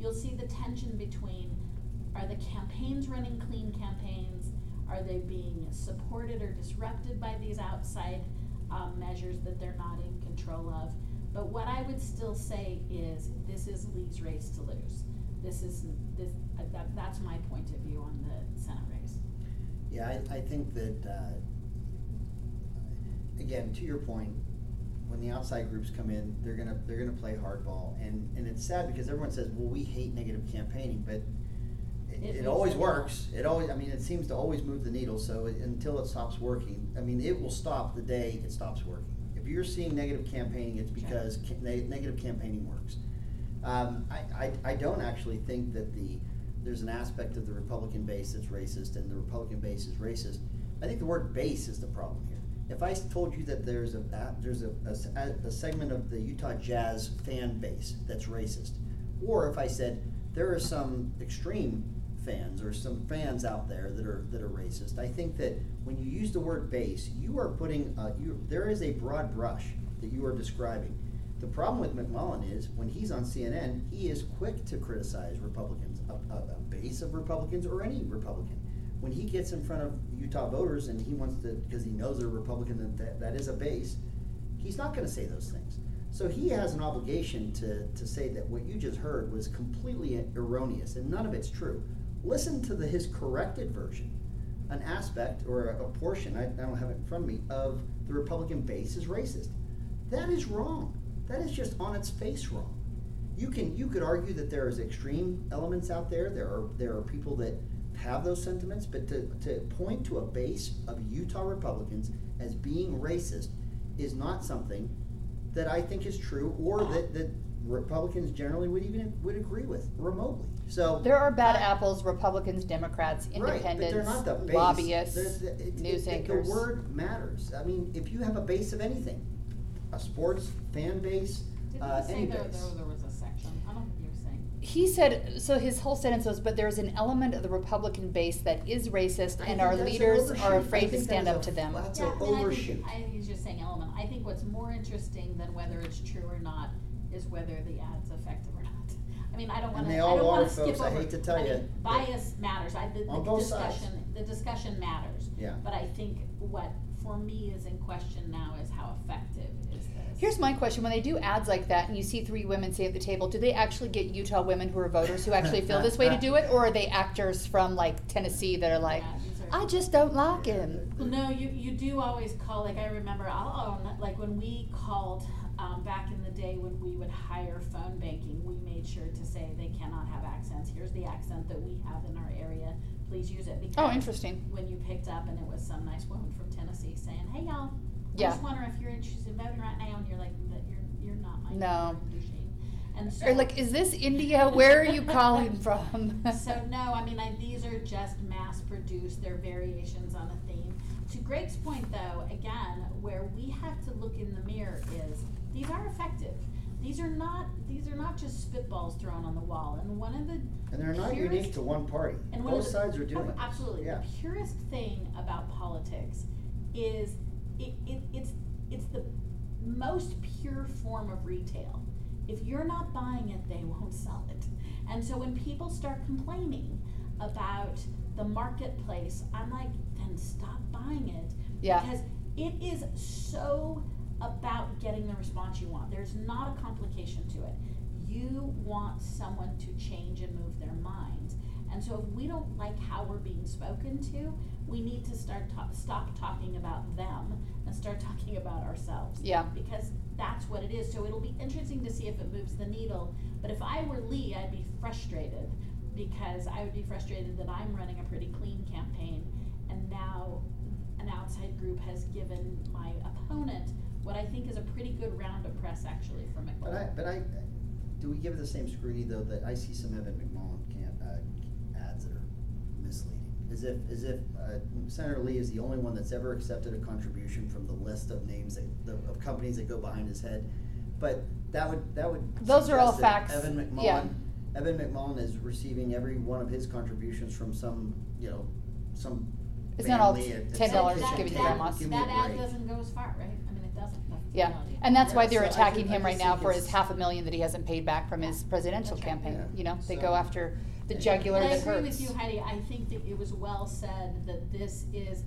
You'll see the tension between are the campaigns running clean campaigns? Are they being supported or disrupted by these outside um, measures that they're not in control of? But what I would still say is this is Lee's race to lose. This is this uh, that, that's my point of view on the Senate race. Yeah, I, I think that, uh, again, to your point, when the outside groups come in, they're gonna, they're gonna play hardball. And, and it's sad because everyone says, well, we hate negative campaigning, but it, It it always needle. works. It always, I mean, it seems to always move the needle, so it- until it stops working, I mean, it will stop the day it stops working. If you're seeing negative campaigning, it's because ca- ne- negative campaigning works. Um, I, I, I don't actually think that the, there's an aspect of the Republican base that's racist and the Republican base is racist. I think the word base is the problem here. If I told you that there's a, there's a, a a- a segment of the Utah Jazz fan base that's racist, or if I said there are some extreme fans or some fans out there that are that are racist. I think that when you use the word base, you are putting uh, you there is a broad brush that you are describing. The problem with McMullin is when he's on CNN, he is quick to criticize Republicans, a, a, a base of Republicans or any Republican. When he gets in front of Utah voters and he wants to, because he knows they're Republican, that, that is a base, he's not going to say those things. So he has an obligation to, to say that what you just heard was completely erroneous and none of it's true. Listen to the, his corrected version, an aspect or a, a portion, I, I don't have it in front of me, of the Republican base is racist. That is wrong. That is just on its face wrong. You can you could argue that there is extreme elements out there. There are there are people that have those sentiments, but to, to point to a base of Utah Republicans as being racist is not something that I think is true or that, that Republicans generally would even would agree with remotely. So There are bad I- apples, Republicans, Democrats, Right, but they're independents, not the base. lobbyists, The- the- it- news it- anchors. The word matters. I mean, if you have a base of anything, a sports fan base, Didn't uh, any say there, base. there, there was a section? I don't think you were saying. He said, so his whole sentence was, but there's an element of the Republican base that is racist, I and our that's an leaders are afraid to stand up a- to them. That's Yeah, an I mean, I overshoot. think, I think he's just saying element. I think what's more interesting than whether it's true or not is whether the ad's effective or not. I mean, I don't wanna, I don't wanna skip folks. I over. hate to tell I mean, you. Bias matters. I, the, On the both sides. discussion, the discussion matters. Yeah. But I think what, for me, is in question now is how effective is this? Here's my question, when they do ads like that and you see three women sitting at the table, do they actually get Utah women who are voters who actually feel this way to do it? Or are they actors from like Tennessee that are like, I just don't like him? Well, no, you, you do always call, like, I remember, I'll own, like, when we called, um, back in the day when we would hire phone banking, we made sure to say they cannot have accents. Here's the accent that we have in our area, please use it. Because Oh, interesting. When you picked up and it was some nice woman from Tennessee saying, hey, y'all, Yeah. just wonder if you're interested in voting right now, and you're like, that you're, you're not my No. machine. And so. Or like, is this India? Where are you calling from? So no, I mean, I, these are just mass produced, they're variations on a theme. To Greg's point though, again, where we have to look in the mirror is, these are effective. These are not, these are not just spitballs thrown on the wall, and one of the. And they're not purest- unique to one party. and one of Both the- sides are doing oh, it. Absolutely, Yeah. the purest thing about politics is, it, it, it's, it's the most pure form of retail. If you're not buying it, they won't sell it. And so when people start complaining about the marketplace, I'm like, then stop buying it. Yeah. Because it is so about getting the response you want. There's not a complication to it. You want someone to change and move their minds. And so if we don't like how we're being spoken to, we need to start ta- stop talking about them and start talking about ourselves. Yeah. Because that's what it is. So it'll be interesting to see if it moves the needle. But if I were Lee, I'd be frustrated because I would be frustrated that I'm running a pretty clean campaign and now an outside group has given my opponent what I think is a pretty good round of press actually for But I, but I, do we give it the same scrutiny though that I see some Evan McMullin camp, uh, ads that are misleading? As if, as if, uh, Senator Lee is the only one that's ever accepted a contribution from the list of names that, the- of companies that go behind his head. But that would, that would. Those are all suggest that facts, Evan yeah. McMullin, Evan McMullin is receiving every one of his contributions from some, you know, some It's not all family at- at $10 some that, given to kitchen that, table. grandmas. Give me a that ad break. doesn't go as far, right? I mean, it doesn't. That's the Yeah, reality. and that's why Yeah, they're so I attacking just- I him right just now think for his it's- half a million that he hasn't paid back from his presidential That's right. campaign. Yeah. You know, they So- go after the jugular And I that agree hurts. with you, Heidi. I think that it was well said that this is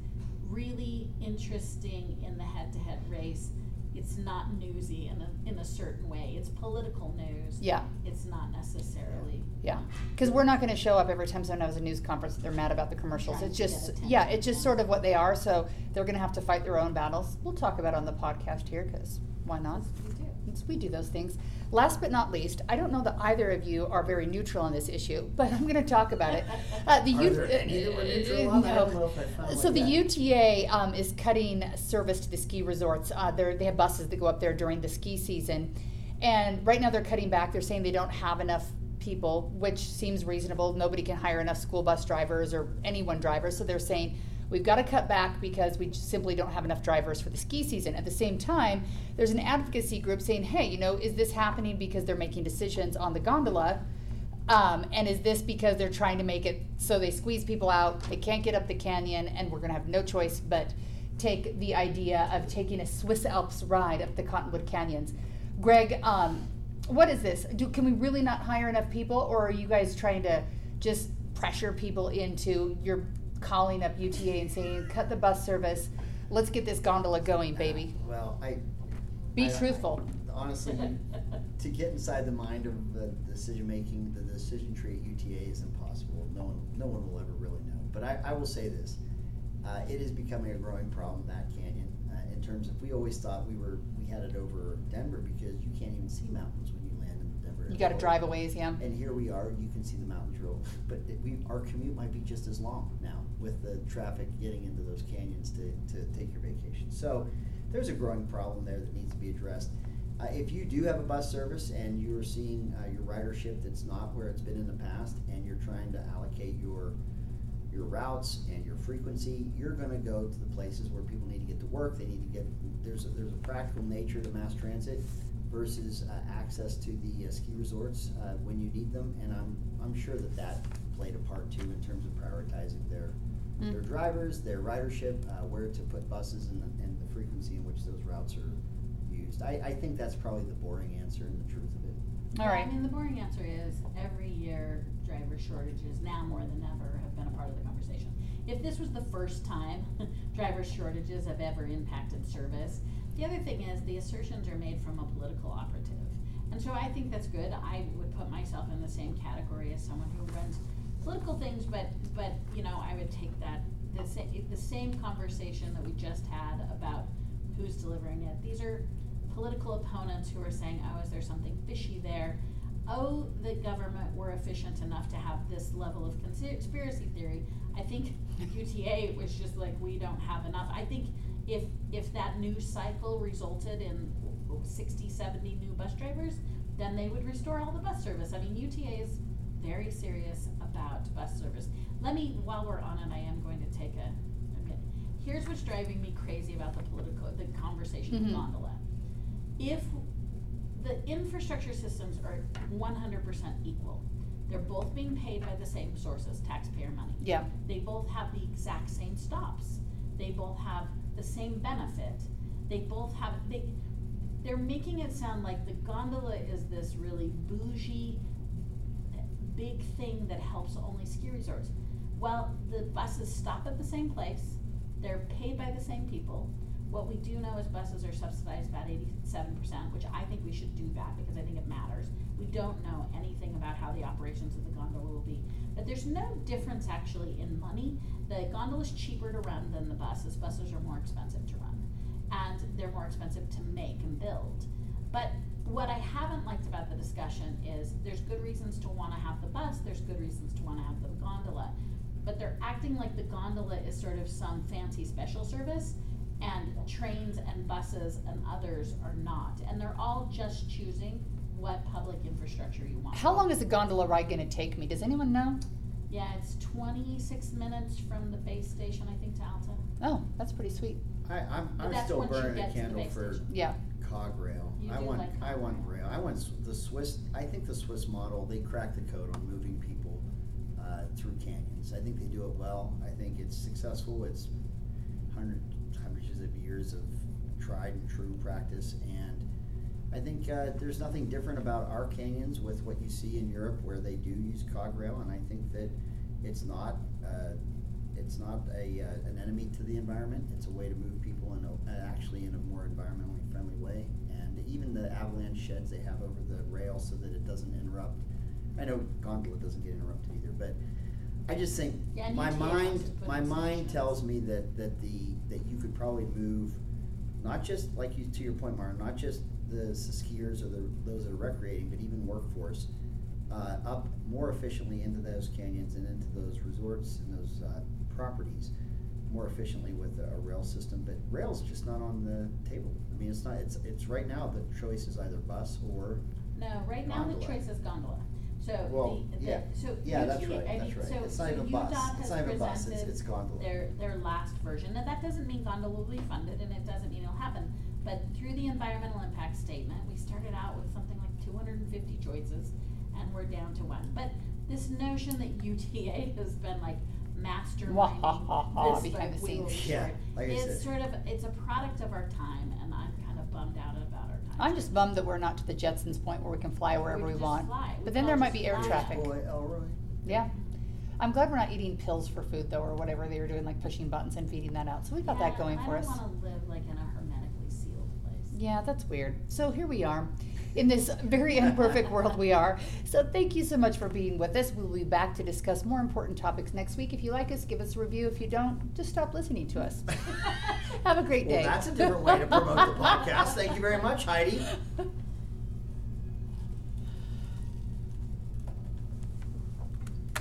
really interesting in the head-to-head race. It's not newsy in a, in a certain way. It's political news. Yeah. It's not necessarily. Yeah, because we're not going to show up every time someone has a news conference that they're mad about the commercials. It's just, yeah, it's just sort of what they are. So they're going to have to fight their own battles. We'll talk about it on the podcast here because why not? We do. We do those things. Last but not least, I don't know that either of you are very neutral on this issue, but I'm going to talk about it. Uh, the U- there any neutral on? I don't know if I found So the yet. UTA um, is cutting service to the ski resorts. Uh, they have buses that go up there during the ski season, and right now they're cutting back. They're saying they don't have enough people, which seems reasonable. Nobody can hire enough school bus drivers or anyone drivers, so they're saying we've got to cut back because we simply don't have enough drivers for the ski season. At the same time, there's an advocacy group saying, hey, you know, is this happening because they're making decisions on the gondola? Um, and is this because they're trying to make it so they squeeze people out, they can't get up the canyon, and we're going to have no choice but take the idea of taking a Swiss Alps ride up the Cottonwood Canyons? Greg, um, what is this? Do, can we really not hire enough people, or are you guys trying to just pressure people into you're calling up UTA and saying, cut the bus service, let's get this gondola going, baby? Well, I. Be I- truthful. Honestly, to get inside the mind of the decision making, the decision tree at UTA is impossible. No one, no one will ever really know. But I, I will say this: uh, it is becoming a growing problem that canyon. Uh, in terms of, we always thought we were we had it over Denver because you can't even see mountains when you land in Denver. You got to drive a ways, yeah. And here we are, you can see the mountains real, but it, we, our commute might be just as long now with the traffic getting into those canyons to, to take your vacation. So there's a growing problem there that needs to be addressed. Uh, if you do have a bus service and you're seeing uh, your ridership that's not where it's been in the past and you're trying to allocate your your routes and your frequency, you're going to go to the places where people need to get to work. They need to get there's a, there's a practical nature to mass transit versus uh, access to the uh, ski resorts uh, when you need them. And I'm I'm sure that that played a part too in terms of prioritizing their Mm. their drivers, their ridership, uh, where to put buses, and the, and the frequency in which those routes are used. I, I think that's probably the boring answer and the truth of it. All Well, right. I mean, the boring answer is every year driver shortages now more than ever have been a part of the conversation. If this was the first time driver shortages have ever impacted service, the other thing is the assertions are made from a political operative. And so I think that's good. I would put myself in the same category as someone who runs political things, but, but, you know, I would take that, the same, the same conversation that we just had about who's delivering it. These are political opponents who are saying, oh, is there something fishy there? Oh, the government were efficient enough to have this level of conspiracy theory. I think UTA was just like, we don't have enough. I think if, if that news cycle resulted in 60, 70 new bus drivers, then they would restore all the bus service. I mean, UTA is very serious about bus service. Let me, while we're on it, I am going to take a, a minute. Here's what's driving me crazy about the political, the conversation Mhm. with gondola. If the infrastructure systems are one hundred percent equal, they're both being paid by the same sources, taxpayer money. Yeah. They both have the exact same stops. They both have the same benefit. They both have, they, they're making it sound like the gondola is this really bougie, big thing that helps only ski resorts. Well, the buses stop at the same place, they're paid by the same people. What we do know is buses are subsidized about eighty-seven percent, which I think we should do that because I think it matters. We don't know anything about how the operations of the gondola will be. But there's no difference actually in money. The gondola is cheaper to run than the buses. Buses are more expensive to run. And they're more expensive to make and build. But what I haven't liked about the discussion is there's good reasons to wanna have the bus, there's good reasons to wanna have the gondola. But they're acting like the gondola is sort of some fancy special service and trains and buses and others are not. And they're all just choosing what public infrastructure you want. How long is the gondola ride going to take me? Does anyone know? Yeah, it's twenty-six minutes from the base station, I think, to Alta. Oh, that's pretty sweet. I, I'm, But I'm that's still once you burning a to the candle base for station. Yeah. cog rail. I do want, like I want rail. rail. I want s- the Swiss, I think the Swiss model, they crack the code on moving people, uh, through canyons. I think they do it well. I think it's successful. It's hundred, hundreds of years of tried and true practice and I think, uh, there's nothing different about our canyons with what you see in Europe where they do use cog rail and I think that it's not, uh, it's not a, uh, an enemy to the environment. It's a way to move people in a, uh, actually in a more environmentally friendly way. Even the avalanche sheds they have over the rail so that it doesn't interrupt. I know gondola doesn't get interrupted either, but I just think Yeah, and my UTA wants mind, put my in some mind sheds. tells me that, that the, that you could probably move, not just, like you, to your point, Mara, not just the skiers or the, those that are recreating, but even workforce, uh, up more efficiently into those canyons and into those resorts and those, uh, properties more efficiently with a, a rail system, but rail's is just not on the table. I mean, it's not, it's, it's right now, the choice is either bus or, No, right now the Gondola. choice is gondola. So Well, the, the, yeah. so yeah, that's right, I that's mean, right. so, It's so not even bus. UDOT It's not even bus. It's- presented it's gondola. their, their last version. Now, that doesn't mean gondola will be funded and it doesn't mean it'll happen. But through the environmental impact statement, we started out with something like two hundred and fifty choices. and we're down to one. But this notion that UTA has been like masterminding this behind like the wiggle scenes. Yeah, short like I is said. sort of it's a product of our time, and I'm kind of bummed out about our time. I'm just bummed that we're not to the Jetsons point where we can fly wherever we just want. fly. We But then can there all might just be air fly. traffic. Boy, Elroy. Yeah. I'm glad we're not eating pills for food though, or whatever they were doing, like pushing buttons and feeding that out. So we got that going for us. I don't want to live like in a hermetically sealed place. Yeah, that's weird. So here we are. In this very imperfect world we are. So thank you so much for being with us. We'll be back to discuss more important topics next week. If you like us, give us a review. If you don't, just stop listening to us. Have a great day. Well, that's a different way to promote the podcast. Thank you very much, Heidi.